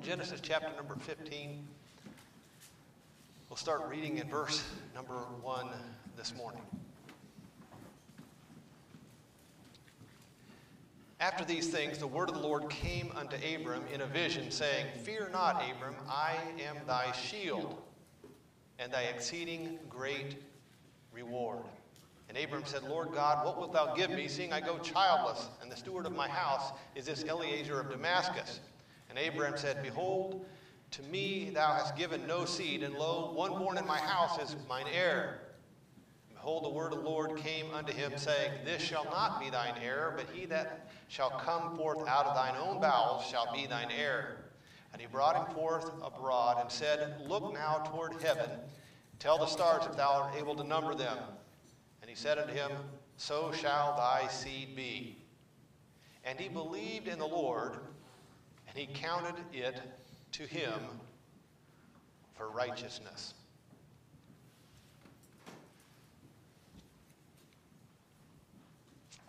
in Genesis chapter number 15. We'll start reading in verse number 1 this morning. After these things, the word of the Lord came unto Abram in a vision, saying, Fear not, Abram, I am thy shield, and thy exceeding great reward. And Abram said, Lord God, what wilt thou give me, seeing I go childless, and the steward of my house is this Eliezer of Damascus? And Abram said, Behold, to me thou hast given no seed, and lo, one born in my house is mine heir. Behold, the word of the Lord came unto him, saying, This shall not be thine heir, but he that shall come forth out of thine own bowels shall be thine heir. And he brought him forth abroad, and said, Look now toward heaven, tell the stars if thou art able to number them. And he said unto him, So shall thy seed be. And he believed in the Lord, and he counted it to him for righteousness.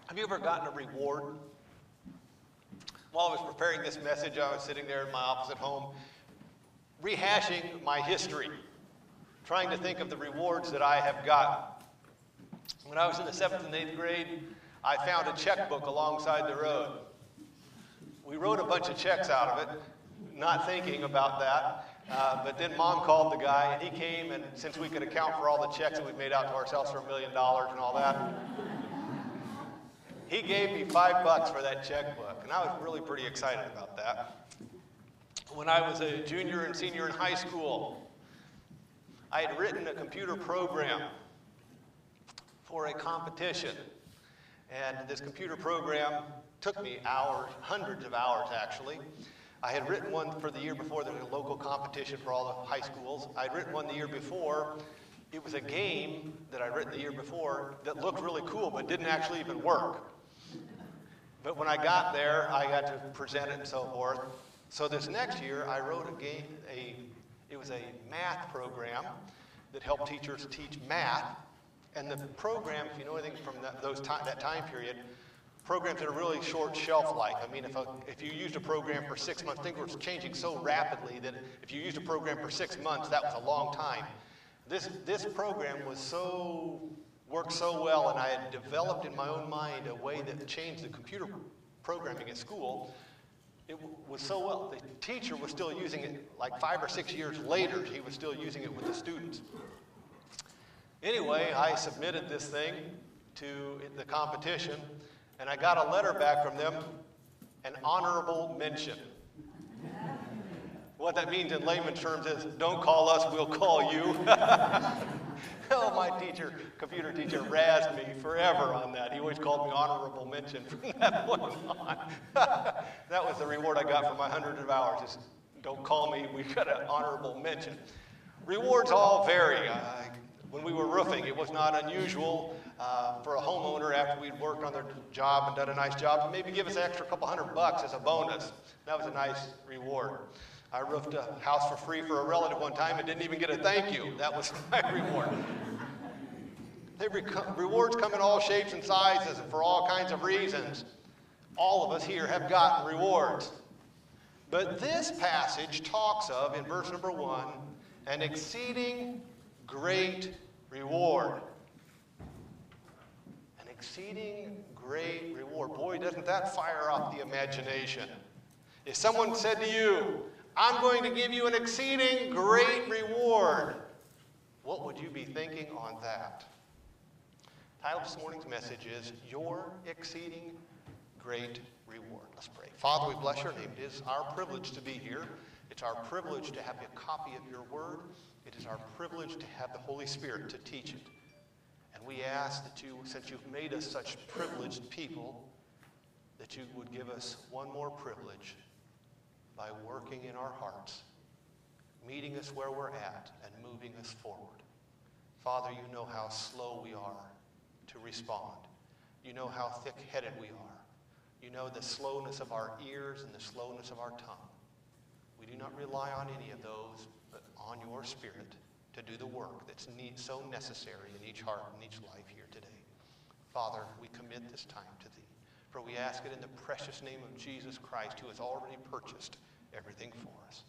Have you ever gotten a reward? While I was preparing this message, I was sitting there in my office at home, rehashing my history, trying to think of the rewards that I have gotten. When I was in the seventh and eighth grade, I found a checkbook alongside the road. We wrote a bunch of checks out of it, not thinking about that. Uh, but then mom called the guy, and he came, and since we could account for all the checks that we'd made out to ourselves for a million dollars and all that, he gave me five bucks for that checkbook, and I was really pretty excited about that. When I was a junior and senior in high school, I had written a computer program for a competition. And this computer program took me hours, hundreds of hours actually. I had written one for the year before, there was a local competition for all the high schools. I'd written one the year before. It was a game that I'd written the year before that looked really cool but didn't actually even work. But when I got there, I got to present it and so forth. So this next year, I wrote a game, a, it was a math program that helped teachers teach math. And the program, if you know anything from that, those time, that time period, programs that are really short shelf life. I mean, if, a, if you used a program for six months, things were changing so rapidly that if you used a program for six months, that was a long time. This, this program was so worked so well, and I had developed in my own mind a way that changed the computer programming at school. It was so well. The teacher was still using it like five or six years later. He was still using it with the students. Anyway, I submitted this thing to the competition, and I got a letter back from them, an honorable mention. What that means in layman terms is don't call us, we'll call you. oh, my teacher, computer teacher, razzed me forever on that. He always called me honorable mention from that point on. that was the reward I got for my hundreds of hours. Is don't call me, we got an honorable mention. Rewards all vary. When we were roofing, it was not unusual uh, for a homeowner after we'd worked on their job and done a nice job to maybe give us an extra couple hundred bucks as a bonus. That was a nice reward. I roofed a house for free for a relative one time and didn't even get a thank you. That was my reward. rewards come in all shapes and sizes and for all kinds of reasons. All of us here have gotten rewards. But this passage talks of, in verse number one, an exceeding great reward. Exceeding great reward. Boy, doesn't that fire off the imagination. If someone said to you, I'm going to give you an exceeding great reward. What would you be thinking on that? Title of this morning's message is Your Exceeding Great Reward. Let's pray. Father, we bless your name. It is our privilege to be here. It's our privilege to have a copy of your word. It is our privilege to have the Holy Spirit to teach it. And we ask that you, since you've made us such privileged people, that you would give us one more privilege by working in our hearts, meeting us where we're at, and moving us forward. Father, you know how slow we are to respond. You know how thick headed we are. You know the slowness of our ears and the slowness of our tongue. We do not rely on any of those, but on your Spirit to do the work that's need, so necessary in each heart and each life here today. Father, we commit this time to thee, for we ask it in the precious name of Jesus Christ, who has already purchased everything for us.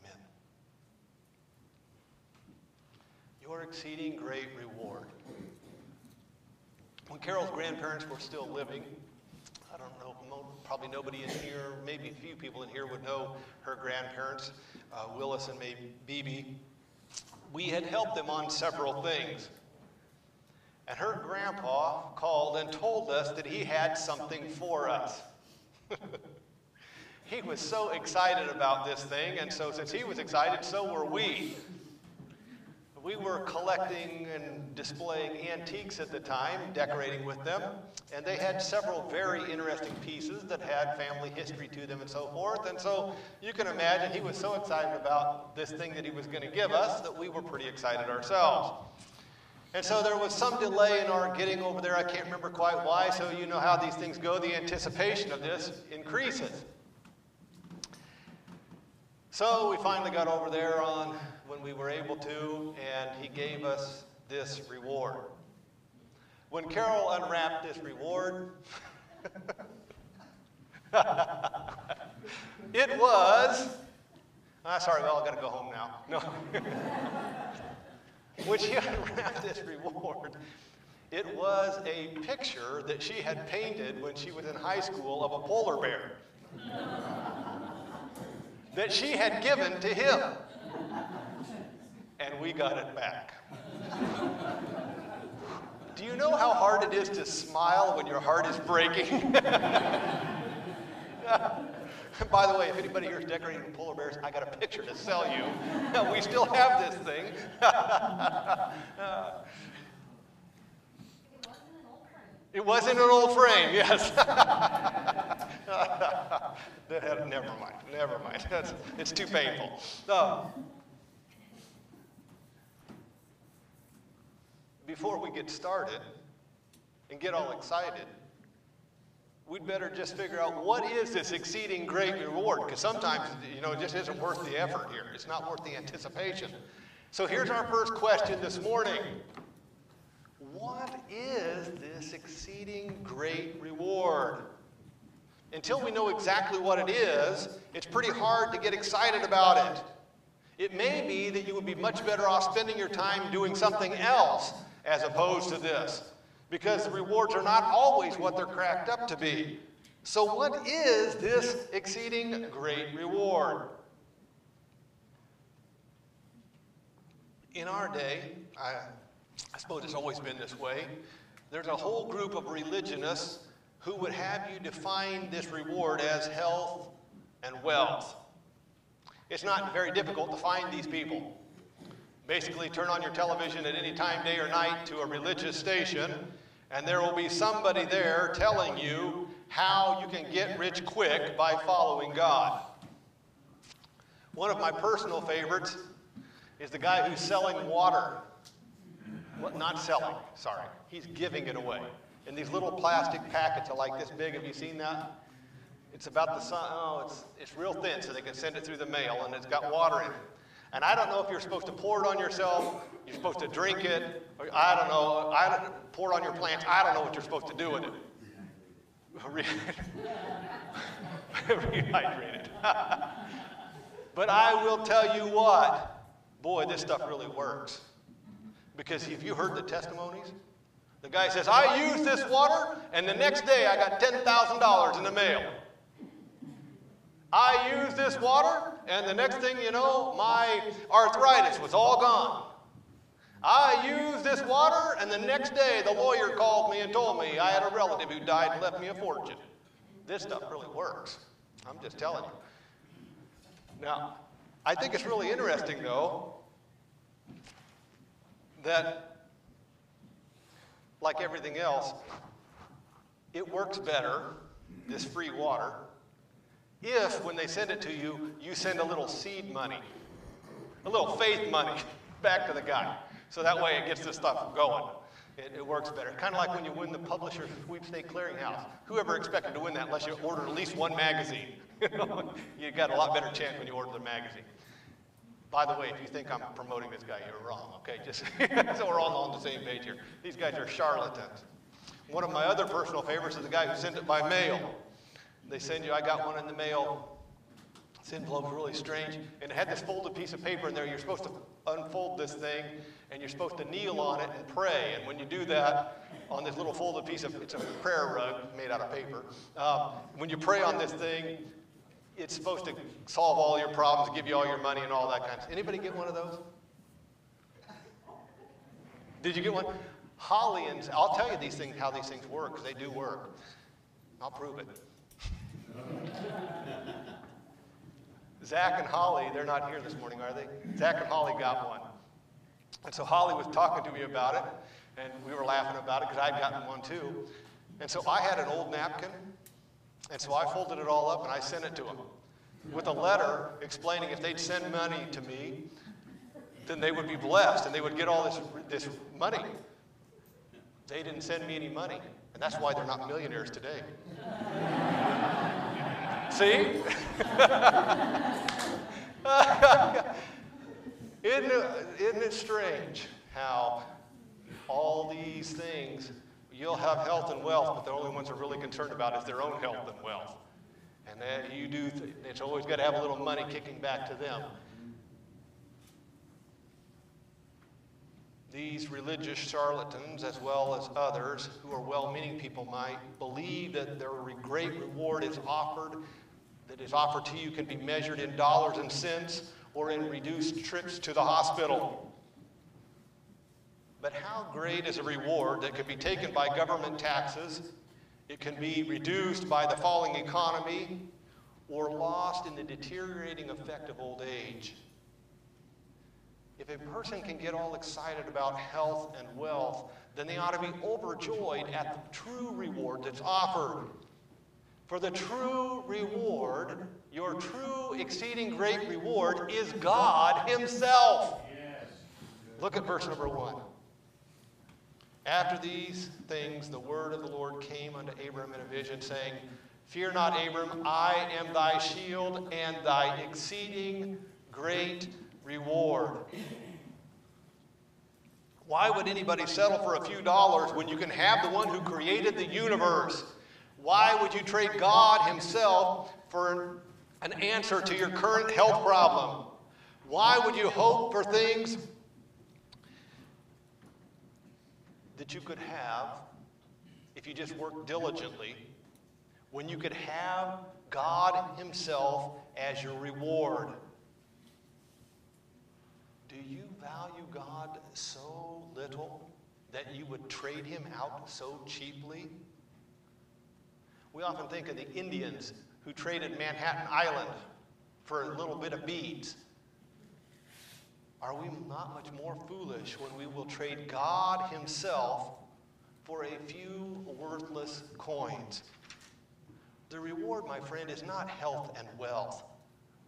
Amen. Your exceeding great reward. When Carol's grandparents were still living, I don't know, probably nobody in here, maybe a few people in here would know her grandparents, uh, Willis and maybe Bibi. We had helped them on several things. And her grandpa called and told us that he had something for us. he was so excited about this thing, and so since he was excited, so were we. We were collecting and displaying antiques at the time, decorating with them, and they had several very interesting pieces that had family history to them and so forth. And so you can imagine he was so excited about this thing that he was going to give us that we were pretty excited ourselves. And so there was some delay in our getting over there. I can't remember quite why, so you know how these things go. The anticipation of this increases. So we finally got over there on when we were able to, and he gave us this reward. When Carol unwrapped this reward, it was. Ah, sorry, well, I got to go home now. No. when she unwrapped this reward, it was a picture that she had painted when she was in high school of a polar bear that she had given to him. We got it back. Do you know how hard it is to smile when your heart is breaking? By the way, if anybody here is decorating with polar bears, I got a picture to sell you. we still have this thing. it wasn't an old frame, yes. never mind, never mind. That's, it's too painful. So, before we get started and get all excited, we'd better just figure out what is this exceeding great reward? Because sometimes you know it just isn't worth the effort here. It's not worth the anticipation. So here's our first question this morning. What is this exceeding great reward? Until we know exactly what it is it's pretty hard to get excited about it. It may be that you would be much better off spending your time doing something else as opposed to this because the rewards are not always what they're cracked up to be. So, what is this exceeding great reward? In our day, I, I suppose it's always been this way, there's a whole group of religionists who would have you define this reward as health and wealth. It's not very difficult to find these people. Basically, turn on your television at any time, day or night, to a religious station, and there will be somebody there telling you how you can get rich quick by following God. One of my personal favorites is the guy who's selling water. What, not selling, sorry. He's giving it away. In these little plastic packets are like this big. Have you seen that? It's about the sun. Oh, it's, it's real thin so they can send it through the mail, and it's got water in it. And I don't know if you're supposed to pour it on yourself, you're supposed to drink it, I don't know, I don't, pour it on your plants. I don't know what you're supposed to do with it. Rehydrate it. but I will tell you what, boy, this stuff really works. Because if you heard the testimonies, the guy says, I used this water, and the next day I got $10,000 in the mail. I used this water, and the next thing you know, my arthritis was all gone. I used this water, and the next day the lawyer called me and told me I had a relative who died and left me a fortune. This stuff really works. I'm just telling you. Now, I think it's really interesting, though, that, like everything else, it works better, this free water, if, when they send it to you, you send a little seed money, a little faith money back to the guy. So that way it gets the stuff going. It, it works better. Kind of like when you win the Publisher Sweepstake Clearinghouse. Whoever expected to win that unless you ordered at least one magazine? you got a lot better chance when you order the magazine. By the way, if you think I'm promoting this guy, you're wrong, okay? Just so we're all on the same page here. These guys are charlatans. One of my other personal favorites is the guy who sent it by mail. They send you, I got one in the mail. This envelope's really strange. And it had this folded piece of paper in there. You're supposed to unfold this thing and you're supposed to kneel on it and pray. And when you do that, on this little folded piece of, it's a prayer rug made out of paper. Um, when you pray on this thing, it's supposed to solve all your problems, give you all your money and all that kind of stuff. Anybody get one of those? Did you get one? Holly and I'll tell you these things, how these things work, because they do work. I'll prove it. Zach and Holly, they're not here this morning, are they? Zach and Holly got one. And so Holly was talking to me about it, and we were laughing about it because I'd gotten one too. And so I had an old napkin, and so I folded it all up and I sent it to them with a letter explaining if they'd send money to me, then they would be blessed and they would get all this, this money. They didn't send me any money, and that's why they're not millionaires today. See? isn't, it, isn't it strange how all these things, you'll have health and wealth, but the only ones they're really concerned about is their own health and wealth. And then you do, th- it's always got to have a little money kicking back to them. These religious charlatans, as well as others who are well meaning people, might believe that their great reward is offered, that is offered to you can be measured in dollars and cents or in reduced trips to the hospital. But how great is a reward that could be taken by government taxes? It can be reduced by the falling economy or lost in the deteriorating effect of old age. If a person can get all excited about health and wealth, then they ought to be overjoyed at the true reward that's offered. For the true reward, your true exceeding great reward, is God Himself. Look at verse number one. After these things, the word of the Lord came unto Abram in a vision, saying, Fear not, Abram, I am thy shield and thy exceeding great reward. Why would anybody settle for a few dollars when you can have the one who created the universe? Why would you trade God Himself for an answer to your current health problem? Why would you hope for things that you could have if you just worked diligently when you could have God Himself as your reward? Do you value God so little that you would trade Him out so cheaply? We often think of the Indians who traded Manhattan Island for a little bit of beads. Are we not much more foolish when we will trade God Himself for a few worthless coins? The reward, my friend, is not health and wealth.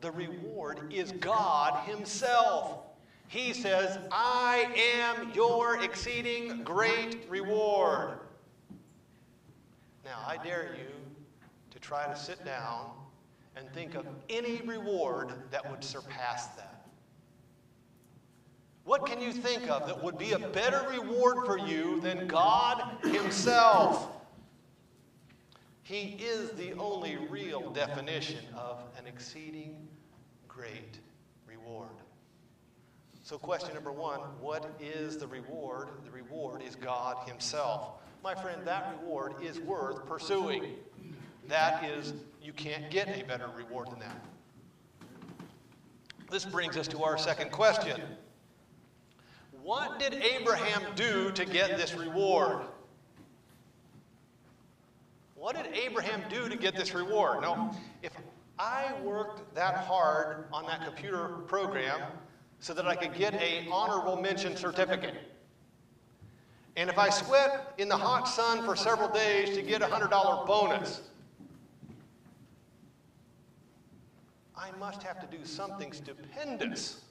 The reward is God Himself. He says, I am your exceeding great reward. Now, I dare you to try to sit down and think of any reward that would surpass that. What can you think of that would be a better reward for you than God Himself? He is the only real definition of an exceeding great reward. So, question number one what is the reward? The reward is God Himself. My friend, that reward is worth pursuing. That is, you can't get a better reward than that. This brings us to our second question What did Abraham do to get this reward? What did Abraham do to get this reward? No, if I worked that hard on that computer program so that I could get a honorable mention certificate, and if I sweat in the hot sun for several days to get a $100 bonus, I must have to do something stupendous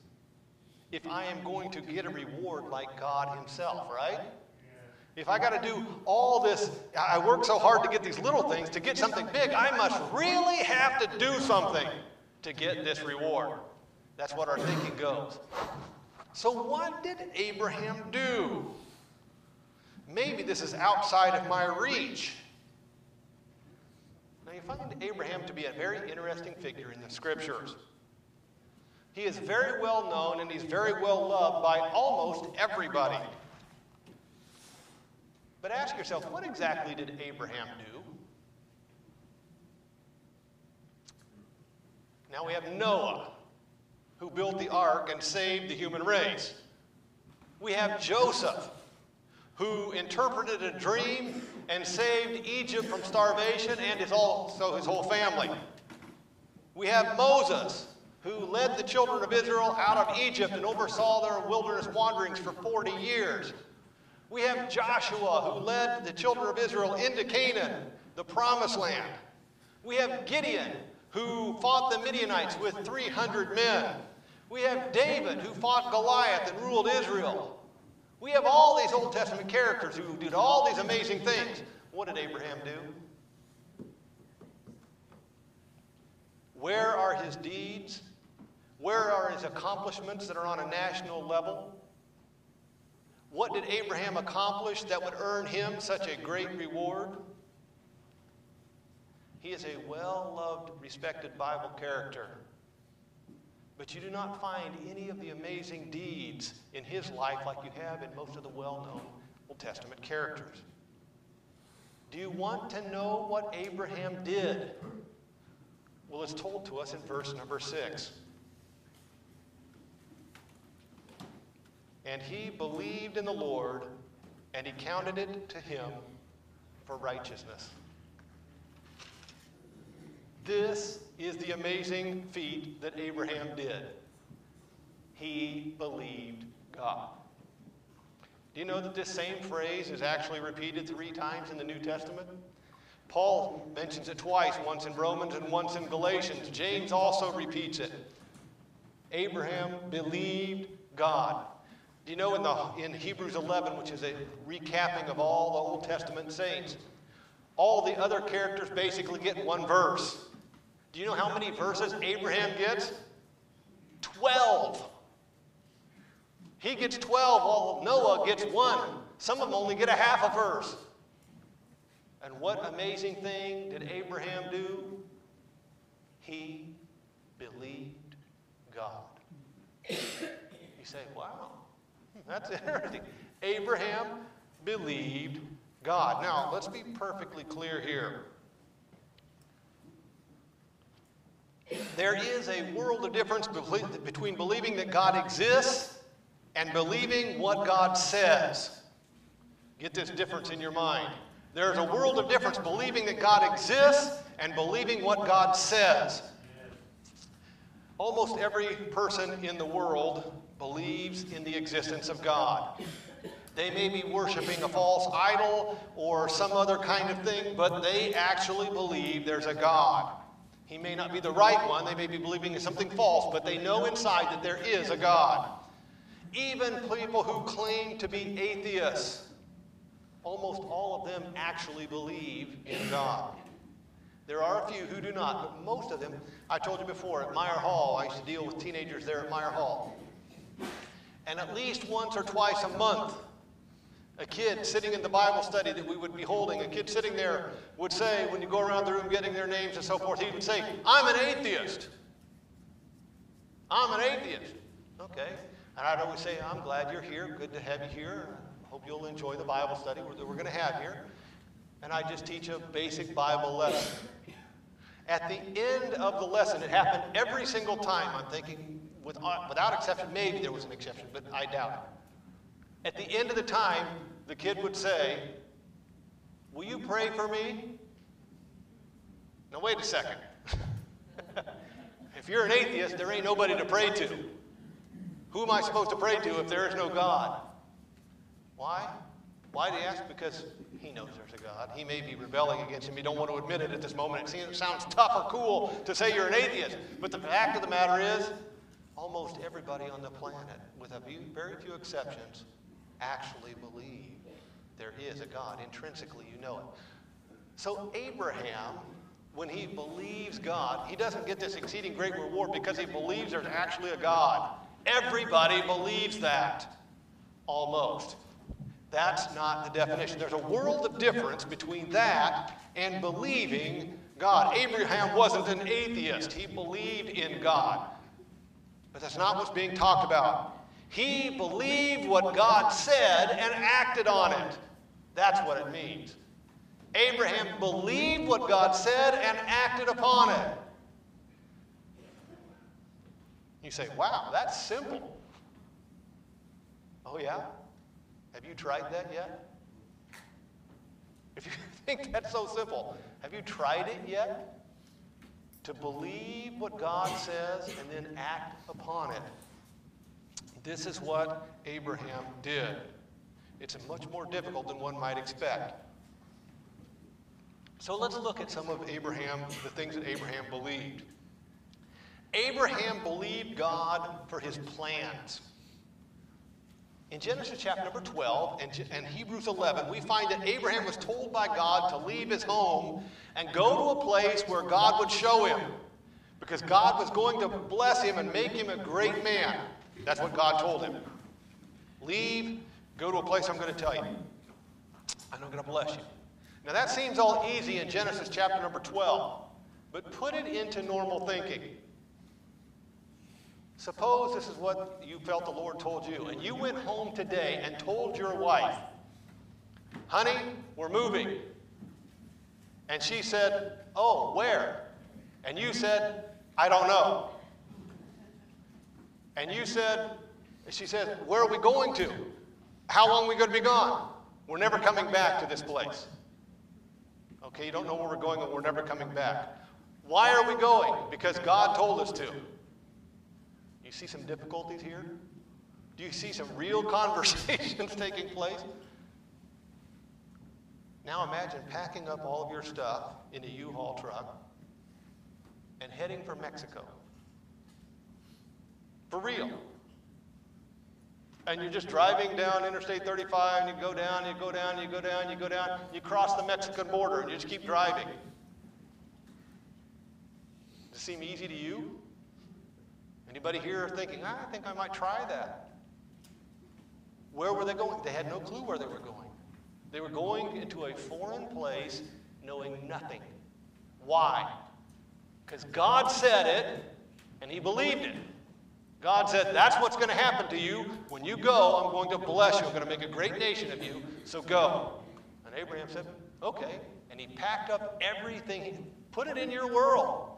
if I am going to get a reward like God Himself, right? If I got to do all this, I work so hard to get these little things, to get something big, I must really have to do something to get this reward. That's what our thinking goes. So, what did Abraham do? Maybe this is outside of my reach. You find Abraham to be a very interesting figure in the scriptures. He is very well known and he's very well loved by almost everybody. But ask yourself, what exactly did Abraham do? Now we have Noah, who built the ark and saved the human race. We have Joseph, who interpreted a dream and saved Egypt from starvation and his also his whole family. We have Moses, who led the children of Israel out of Egypt and oversaw their wilderness wanderings for 40 years. We have Joshua, who led the children of Israel into Canaan, the promised land. We have Gideon, who fought the Midianites with 300 men. We have David, who fought Goliath and ruled Israel. We have all these Old Testament characters who did all these amazing things. What did Abraham do? Where are his deeds? Where are his accomplishments that are on a national level? What did Abraham accomplish that would earn him such a great reward? He is a well loved, respected Bible character. But you do not find any of the amazing deeds in his life like you have in most of the well known Old Testament characters. Do you want to know what Abraham did? Well, it's told to us in verse number six. And he believed in the Lord, and he counted it to him for righteousness. This is the amazing feat that Abraham did. He believed God. Do you know that this same phrase is actually repeated three times in the New Testament? Paul mentions it twice, once in Romans and once in Galatians. James also repeats it. Abraham believed God. Do you know in, the, in Hebrews 11, which is a recapping of all the Old Testament saints, all the other characters basically get one verse. Do you know how many verses Abraham gets? 12. He gets 12 while Noah gets one. Some of them only get a half a verse. And what amazing thing did Abraham do? He believed God. You say, wow, that's interesting. Abraham believed God. Now, let's be perfectly clear here. There is a world of difference between believing that God exists and believing what God says. Get this difference in your mind. There's a world of difference believing that God exists and believing what God says. Almost every person in the world believes in the existence of God. They may be worshiping a false idol or some other kind of thing, but they actually believe there's a God. He may not be the right one, they may be believing in something false, but they know inside that there is a God. Even people who claim to be atheists, almost all of them actually believe in God. There are a few who do not, but most of them, I told you before, at Meyer Hall, I used to deal with teenagers there at Meyer Hall. And at least once or twice a month, a kid sitting in the Bible study that we would be holding, a kid sitting there would say, when you go around the room getting their names and so forth, he would say, I'm an atheist. I'm an atheist. Okay. And I'd always say, I'm glad you're here. Good to have you here. I hope you'll enjoy the Bible study that we're going to have here. And I just teach a basic Bible lesson. At the end of the lesson, it happened every single time. I'm thinking, uh, without exception, maybe there was an exception, but I doubt it. At the end of the time, the kid would say, Will you pray for me? Now, wait a second. if you're an atheist, there ain't nobody to pray to. Who am I supposed to pray to if there is no God? Why? Why do you ask? Because he knows there's a God. He may be rebelling against him. You don't want to admit it at this moment. It sounds tough or cool to say you're an atheist. But the fact of the matter is, almost everybody on the planet, with a few, very few exceptions, actually believe there is a God. Intrinsically, you know it. So, Abraham, when he believes God, he doesn't get this exceeding great reward because he believes there's actually a God. Everybody believes that. Almost. That's not the definition. There's a world of difference between that and believing God. Abraham wasn't an atheist, he believed in God. But that's not what's being talked about. He believed what God said and acted on it. That's what it means. Abraham believed what God said and acted upon it. You say, wow, that's simple. Oh, yeah? Have you tried that yet? If you think that's so simple, have you tried it yet? To believe what God says and then act upon it. This is what Abraham did. It's much more difficult than one might expect. So let's look at some of Abraham, the things that Abraham believed. Abraham believed God for his plans. In Genesis chapter number 12 and, and, Hebrews 11, we find that Abraham was told by God to leave his home and go to a place where God would show him. Because God was going to bless him and make him a great man. That's what God told him. Leave, go to a place I'm going to tell you. And I'm going to bless you. Now that seems all easy in Genesis chapter number 12, but put it into normal thinking. Suppose this is what you felt the Lord told you, and you went home today and told your wife, Honey, we're moving. And she said, Oh, where? And you said, I don't know. And you said, She said, Where are we going to? How long are we going to be gone? We're never coming back to this place. Okay, you don't know where we're going and we're never coming back. Why are we going? Because God told us to. You see some difficulties here? Do you see some real conversations taking place? Now imagine packing up all of your stuff in a U-Haul truck and heading for Mexico. For real. And you're just driving down Interstate 35 and you go down, you go down, you go down, you go down, you cross the Mexican border and you just keep driving. Does it seem easy to you? Anybody here thinking, ah, I think I might try that? Where were they going? They had no clue where they were going. They were going into a foreign place knowing nothing. Why? Because God said it and he believed it. God said, That's what's going to happen to you. When you go, I'm going to bless you. I'm going to make a great nation of you. So go. And Abraham said, Okay. And he packed up everything, put it in your world.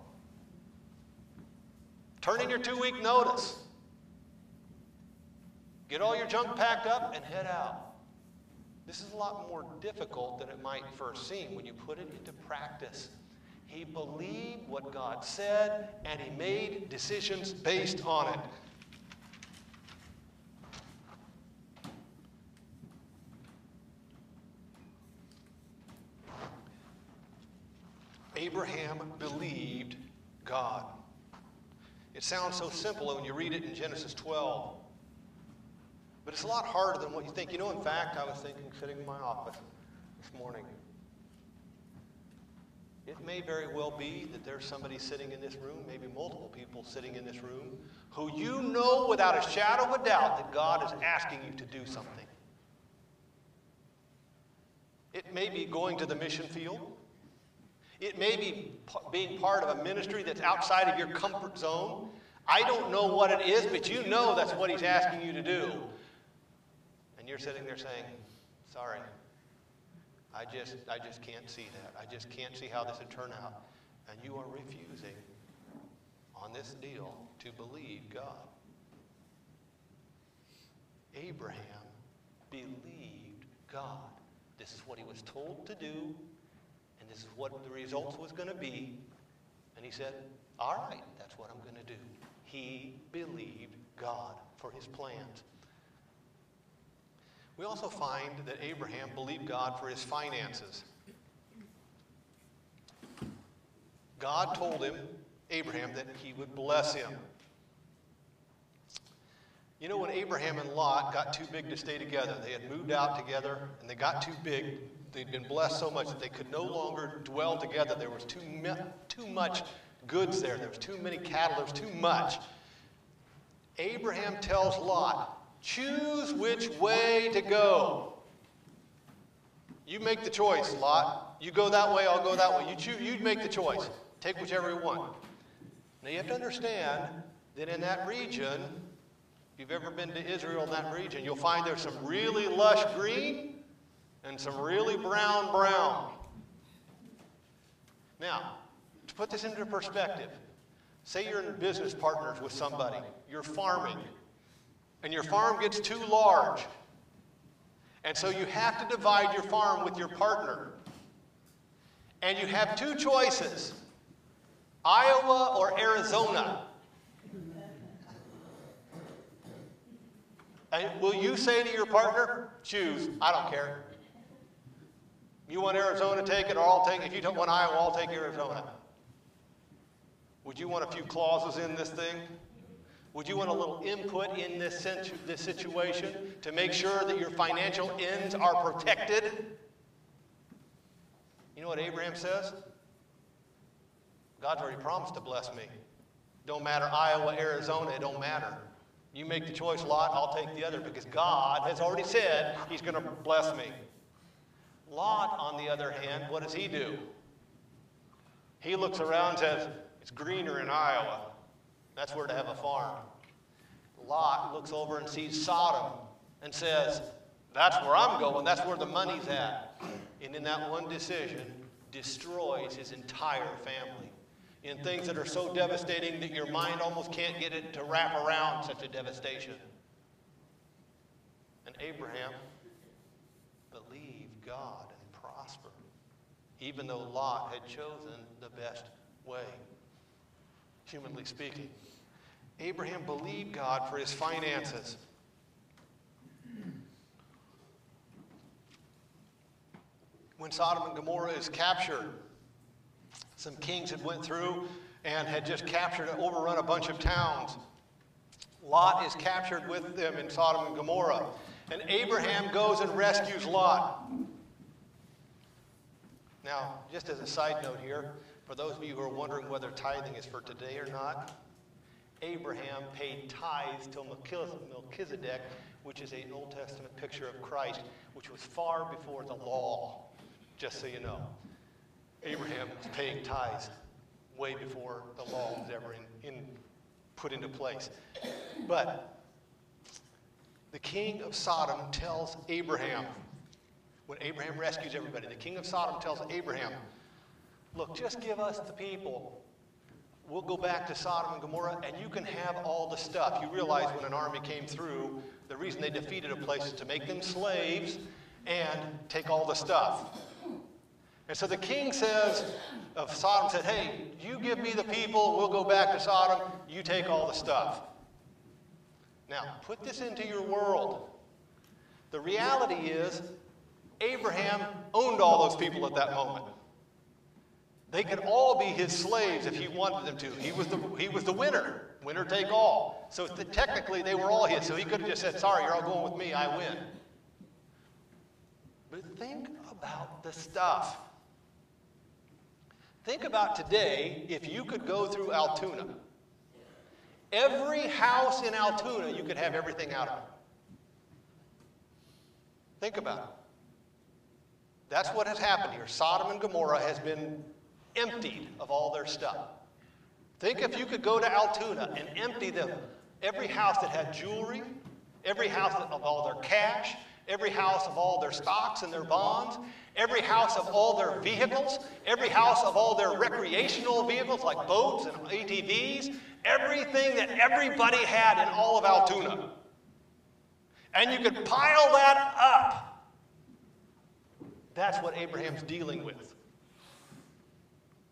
Turn in your two week notice. Get all your junk packed up and head out. This is a lot more difficult than it might first seem when you put it into practice. He believed what God said and he made decisions based on it. Abraham believed God. It sounds so simple when you read it in Genesis 12. But it's a lot harder than what you think. You know, in fact, I was thinking sitting in my office this morning. It may very well be that there's somebody sitting in this room, maybe multiple people sitting in this room, who you know without a shadow of a doubt that God is asking you to do something. It may be going to the mission field. It may be being part of a ministry that's outside of your comfort zone. I don't know what it is, but you know that's what he's asking you to do. And you're sitting there saying, sorry, I just, I just can't see that. I just can't see how this would turn out. And you are refusing on this deal to believe God. Abraham believed God. This is what he was told to do. And this is what the results was going to be. And he said, All right, that's what I'm going to do. He believed God for his plans. We also find that Abraham believed God for his finances. God told him, Abraham, that he would bless him. You know, when Abraham and Lot got too big to stay together, they had moved out together and they got too big they'd been blessed so much that they could no longer dwell together. There was too, too much goods there. There was too many cattle. There was too much. Abraham tells Lot, choose which way to go. You make the choice, Lot. You go that way, I'll go that way. You choose, you make the choice. Take whichever you want. Now you have to understand that in that region, if you've ever been to Israel in that region, you'll find there's some really lush green and some really brown brown. Now, to put this into perspective, say you're in business partners with somebody, you're farming, and your farm gets too large. And so you have to divide your farm with your partner. And you have two choices Iowa or Arizona. And will you say to your partner, choose, I don't care. You want Arizona, take it, or I'll take it. If you don't want Iowa, I'll take Arizona. Would you want a few clauses in this thing? Would you want a little input in this, situ- this situation to make sure that your financial ends are protected? You know what Abraham says? God's already promised to bless me. Don't matter Iowa, Arizona, it don't matter. You make the choice, Lot, I'll take the other because God has already said he's going to bless me. Lot, on the other hand, what does he do? He looks around and says, It's greener in Iowa. That's where to have a farm. Lot looks over and sees Sodom and says, That's where I'm going. That's where the money's at. And in that one decision, destroys his entire family in things that are so devastating that your mind almost can't get it to wrap around such a devastation. And Abraham believed God and prospered, even though Lot had chosen the best way, humanly speaking. Abraham believed God for his finances. When Sodom and Gomorrah is captured, some kings had went through and had just captured and overrun a bunch of towns. Lot is captured with them in Sodom and Gomorrah. And Abraham goes and rescues Lot. Now, just as a side note here, for those of you who are wondering whether tithing is for today or not, Abraham paid tithes to Melchizedek, which is an Old Testament picture of Christ, which was far before the law, just so you know. Abraham was paying tithes way before the law was ever in, in, put into place. But the king of Sodom tells Abraham, when Abraham rescues everybody, the king of Sodom tells Abraham, Look, just give us the people. We'll go back to Sodom and Gomorrah, and you can have all the stuff. You realize when an army came through, the reason they defeated a place is to make them slaves and take all the stuff. And so the king says, of Sodom said, Hey, you give me the people, we'll go back to Sodom, you take all the stuff. Now, put this into your world. The reality is, Abraham owned all those people at that moment. They could all be his slaves if he wanted them to. He was the, he was the winner, winner take all. So the, technically, they were all his. So he could have just said, Sorry, you're all going with me, I win. But think about the stuff. Think about today if you could go through Altoona. Every house in Altoona, you could have everything out of it. Think about it. That's what has happened here. Sodom and Gomorrah has been emptied of all their stuff. Think if you could go to Altoona and empty them, every house that had jewelry, every house of all their cash, every house of all their stocks and their bonds, every house of all their vehicles, every house of all their recreational vehicles like boats and ATVs, everything that everybody had in all of Altoona. And you could pile that up. That's what Abraham's dealing with.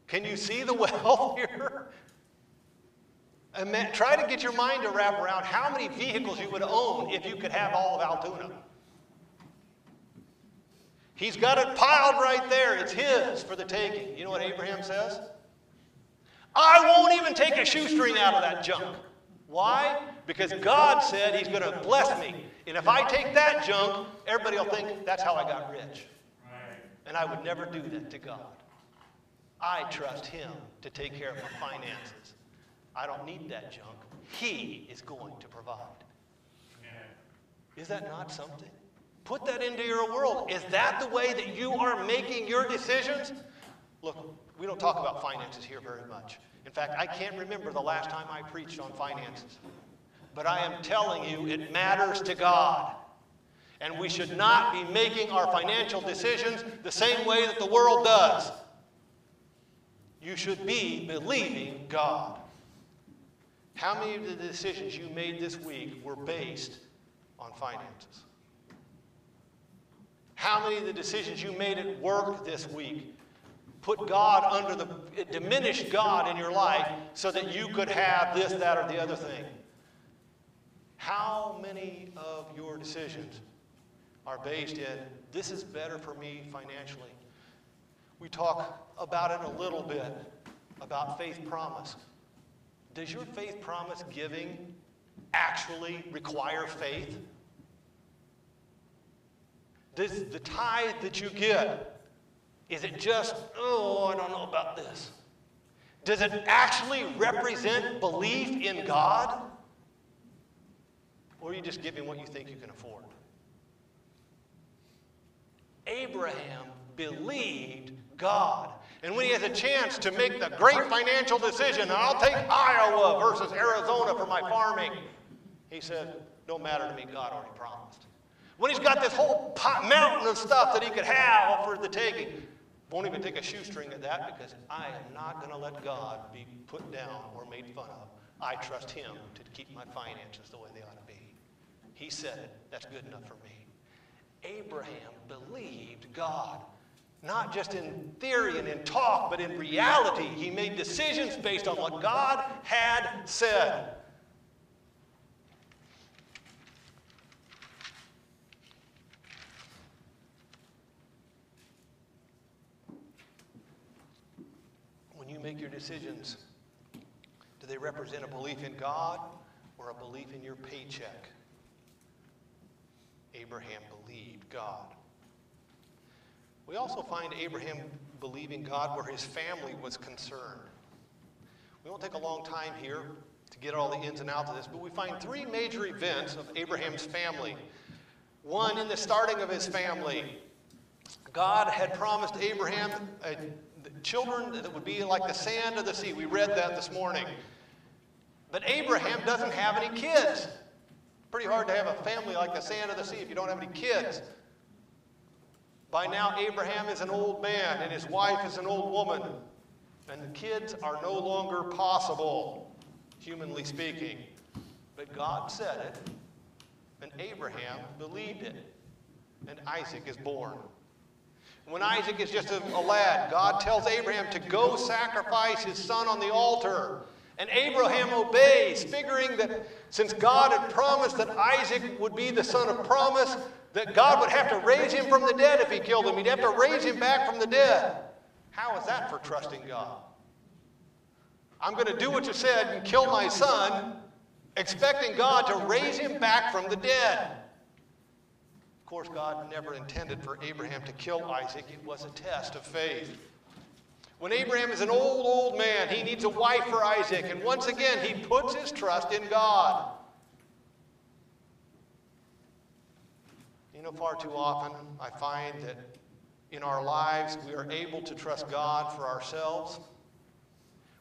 Can you see the wealth here? try to get your mind to wrap around how many vehicles you would own if you could have all of Altoona. He's got it piled right there. It's his for the taking. You know what Abraham says? I won't even take a shoestring out of that junk. Why? Because God said He's going to bless me. And if I take that junk, everybody will think that's how I got rich. And I would never do that to God. I trust Him to take care of my finances. I don't need that junk. He is going to provide. Is that not something? Put that into your world. Is that the way that you are making your decisions? Look, we don't talk about finances here very much. In fact, I can't remember the last time I preached on finances. But I am telling you, it matters to God. And we should not be making our financial decisions the same way that the world does. You should be believing God. How many of the decisions you made this week were based on finances? How many of the decisions you made at work this week put God under the, diminished God in your life so that you could have this, that, or the other thing? How many of your decisions are based in this is better for me financially? We talk about it a little bit about faith promise. Does your faith promise giving actually require faith? Does the tithe that you get, is it just, oh, I don't know about this? Does it actually represent belief in God? Or are you just giving what you think you can afford? Abraham believed God. And when he has a chance to make the great financial decision, I'll take Iowa versus Arizona for my farming, he said, Don't matter to me, God already promised. When he's got this whole pot, mountain of stuff that he could have for the taking, won't even take a shoestring at that because I am not going to let God be put down or made fun of. I trust him to keep my finances the way they ought to be. He said. That's good enough for me. Abraham believed God. Not just in theory and in talk, but in reality. He made decisions based on what God had said. When you make your decisions, do they represent a belief in God or a belief in your paycheck? Abraham believed God. We also find Abraham believing God where his family was concerned. We won't take a long time here to get all the ins and outs of this, but we find three major events of Abraham's family. One, in the starting of his family, God had promised Abraham uh, children that would be like the sand of the sea. We read that this morning. But Abraham doesn't have any kids. Pretty hard to have a family like the sand of the sea if you don't have any kids. By now, Abraham is an old man and his wife is an old woman, and the kids are no longer possible, humanly speaking. But God said it, and Abraham believed it, and Isaac is born. When Isaac is just a, a lad, God tells Abraham to go sacrifice his son on the altar. And Abraham obeys, figuring that since God had promised that Isaac would be the son of promise, that God would have to raise him from the dead if he killed him. He'd have to raise him back from the dead. How is that for trusting God? I'm going to do what you said and kill my son, expecting God to raise him back from the dead. Of course, God never intended for Abraham to kill Isaac, it was a test of faith. When Abraham is an old, old man, he needs a wife for Isaac, and once again, he puts his trust in God. You know, far too often I find that in our lives we are able to trust God for ourselves.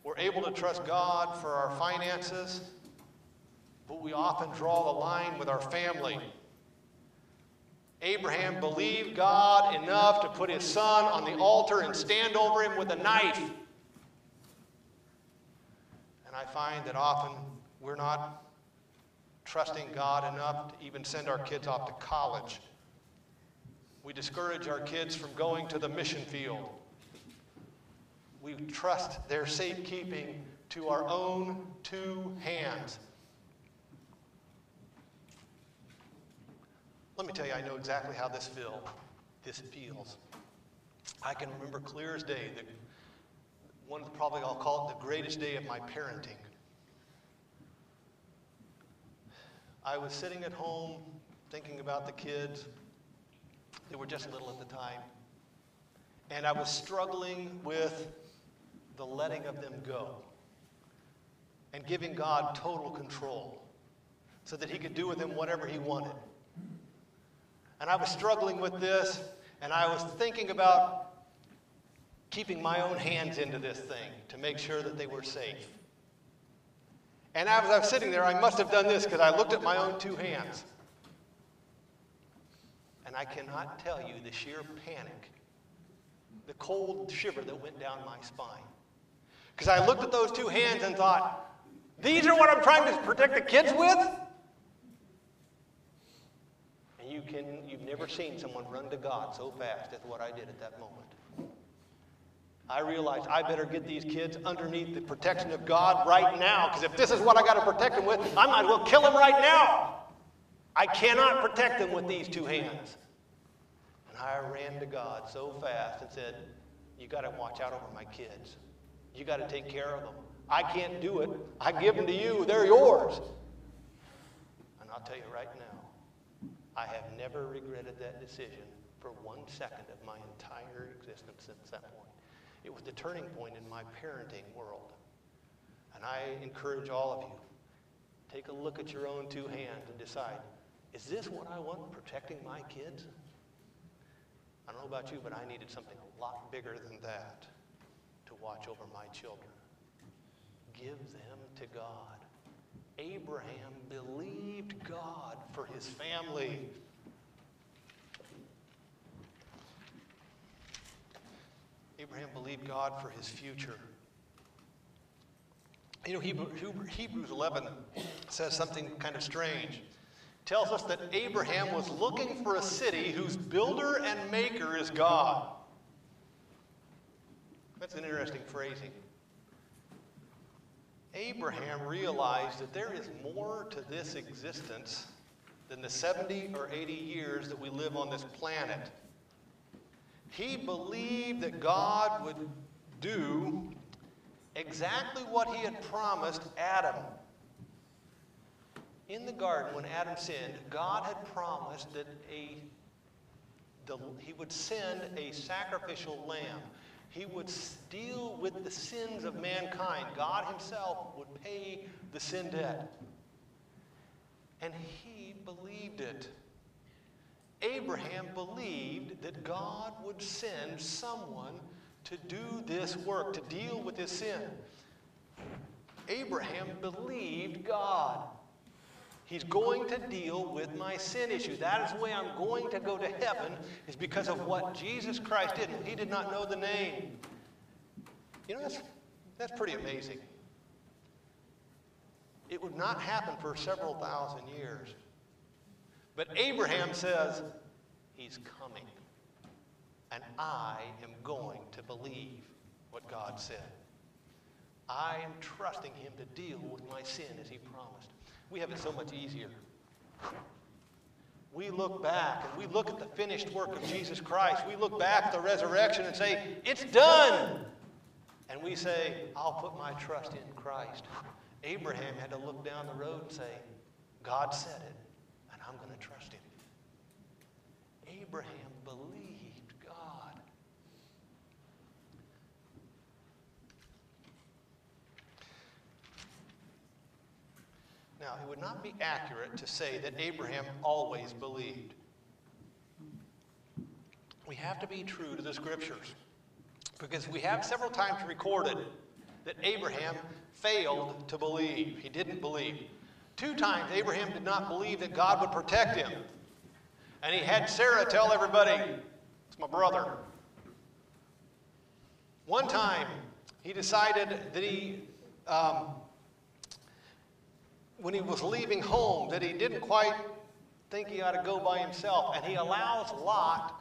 We're able to trust God for our finances, but we often draw the line with our family. Abraham believed God enough to put his son on the altar and stand over him with a knife. And I find that often we're not trusting God enough to even send our kids off to college. We discourage our kids from going to the mission field. We trust their safekeeping to our own two hands. Let me tell you, I know exactly how this feel. This feels. I can remember clear as day that one of the, probably I'll call it the greatest day of my parenting. I was sitting at home thinking about the kids. They were just little at the time. And I was struggling with the letting of them go and giving God total control so that He could do with them whatever He wanted. And I was struggling with this, and I was thinking about keeping my own hands into this thing to make sure that they were safe. And as I was sitting there, I must have done this because I looked at my own two hands. And I cannot tell you the sheer panic, the cold shiver that went down my spine. Because I looked at those two hands and thought, these are what I'm trying to protect the kids with? You can, you've never seen someone run to God so fast as what I did at that moment. I realized I better get these kids underneath the protection of God right now, because if this is what I got to protect them with, I might as well kill them right now. I cannot protect them with these two hands. And I ran to God so fast and said, You got to watch out over my kids. You got to take care of them. I can't do it. I give them to you, they're yours. And I'll tell you right now, I have never regretted that decision for one second of my entire existence since that point. It was the turning point in my parenting world. And I encourage all of you, take a look at your own two hands and decide, is this what I want protecting my kids? I don't know about you, but I needed something a lot bigger than that to watch over my children. Give them to God. Abraham believed God for his family. Abraham believed God for his future. You know, Hebrews 11 says something kind of strange. It tells us that Abraham was looking for a city whose builder and maker is God. That's an interesting phrasing. Abraham realized that there is more to this existence than the 70 or 80 years that we live on this planet. He believed that God would do exactly what he had promised Adam. In the garden, when Adam sinned, God had promised that a, he would send a sacrificial lamb. He would deal with the sins of mankind. God himself would pay the sin debt. And he believed it. Abraham believed that God would send someone to do this work, to deal with his sin. Abraham believed God. He's going to deal with my sin issue. That is the way I'm going to go to heaven, is because of what Jesus Christ did. He did not know the name. You know, that's, that's pretty amazing. It would not happen for several thousand years. But Abraham says, He's coming. And I am going to believe what God said. I am trusting Him to deal with my sin as He promised. We have it so much easier. We look back and we look at the finished work of Jesus Christ. We look back at the resurrection and say, It's done. And we say, I'll put my trust in Christ. Abraham had to look down the road and say, God said it. And I'm going to trust him. Abraham believed God. Now, it would not be accurate to say that Abraham always believed. We have to be true to the scriptures because we have several times recorded that Abraham failed to believe. He didn't believe. Two times, Abraham did not believe that God would protect him. And he had Sarah tell everybody, It's my brother. One time, he decided that he, um, when he was leaving home, that he didn't quite think he ought to go by himself. And he allows Lot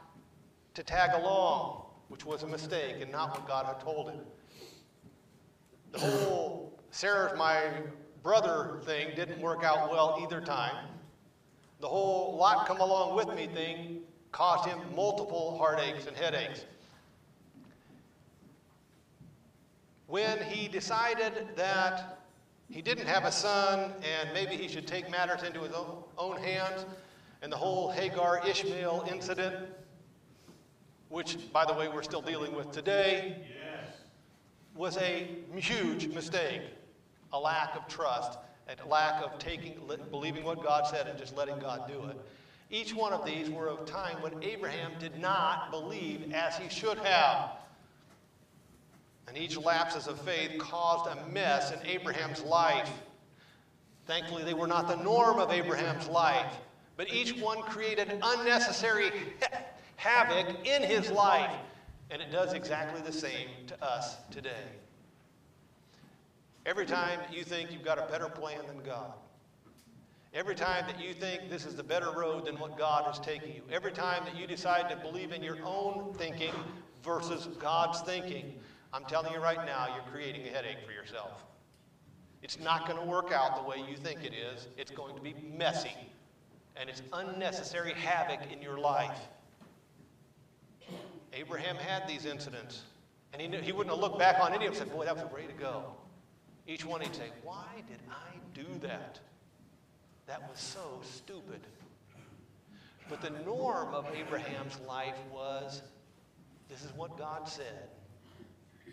to tag along, which was a mistake and not what God had told him. The whole Sarah's my brother thing didn't work out well either time the whole lot come along with me thing caused him multiple heartaches and headaches. When he decided that he didn't have a son and maybe he should take matters into his own hands, and the whole Hagar Ishmael incident, which, by the way, we're still dealing with today, was a huge mistake, a lack of trust a lack of taking, believing what God said and just letting God do it. Each one of these were of a time when Abraham did not believe as he should have. And each lapses of faith caused a mess in Abraham's life. Thankfully, they were not the norm of Abraham's life, but each one created unnecessary havoc in his life. And it does exactly the same to us today. Every time you think you've got a better plan than God, every time that you think this is the better road than what God is taking you, every time that you decide to believe in your own thinking versus God's thinking, I'm telling you right now, you're creating a headache for yourself. It's not going to work out the way you think it is. It's going to be messy. And it's unnecessary havoc in your life. Abraham had these incidents. And he, knew, he wouldn't have looked back on any of them and said, Boy, that was a way to go. Each one he'd say, Why did I do that? That was so stupid. But the norm of Abraham's life was this is what God said,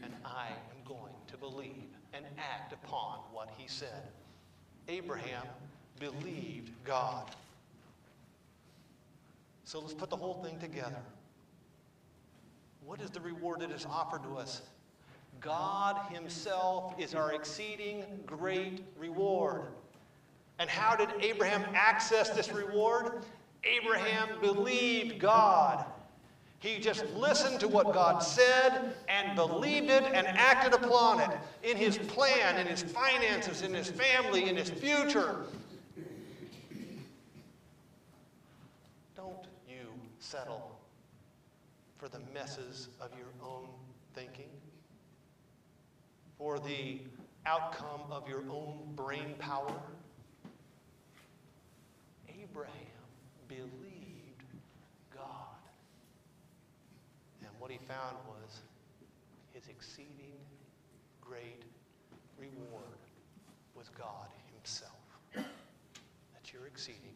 and I am going to believe and act upon what he said. Abraham believed God. So let's put the whole thing together. What is the reward that is offered to us? God Himself is our exceeding great reward. And how did Abraham access this reward? Abraham believed God. He just listened to what God said and believed it and acted upon it in his plan, in his finances, in his family, in his future. Don't you settle for the messes of your own thinking, for the outcome of your own brain power. Abraham believed God. And what he found was his exceeding great reward was God himself. That's your exceeding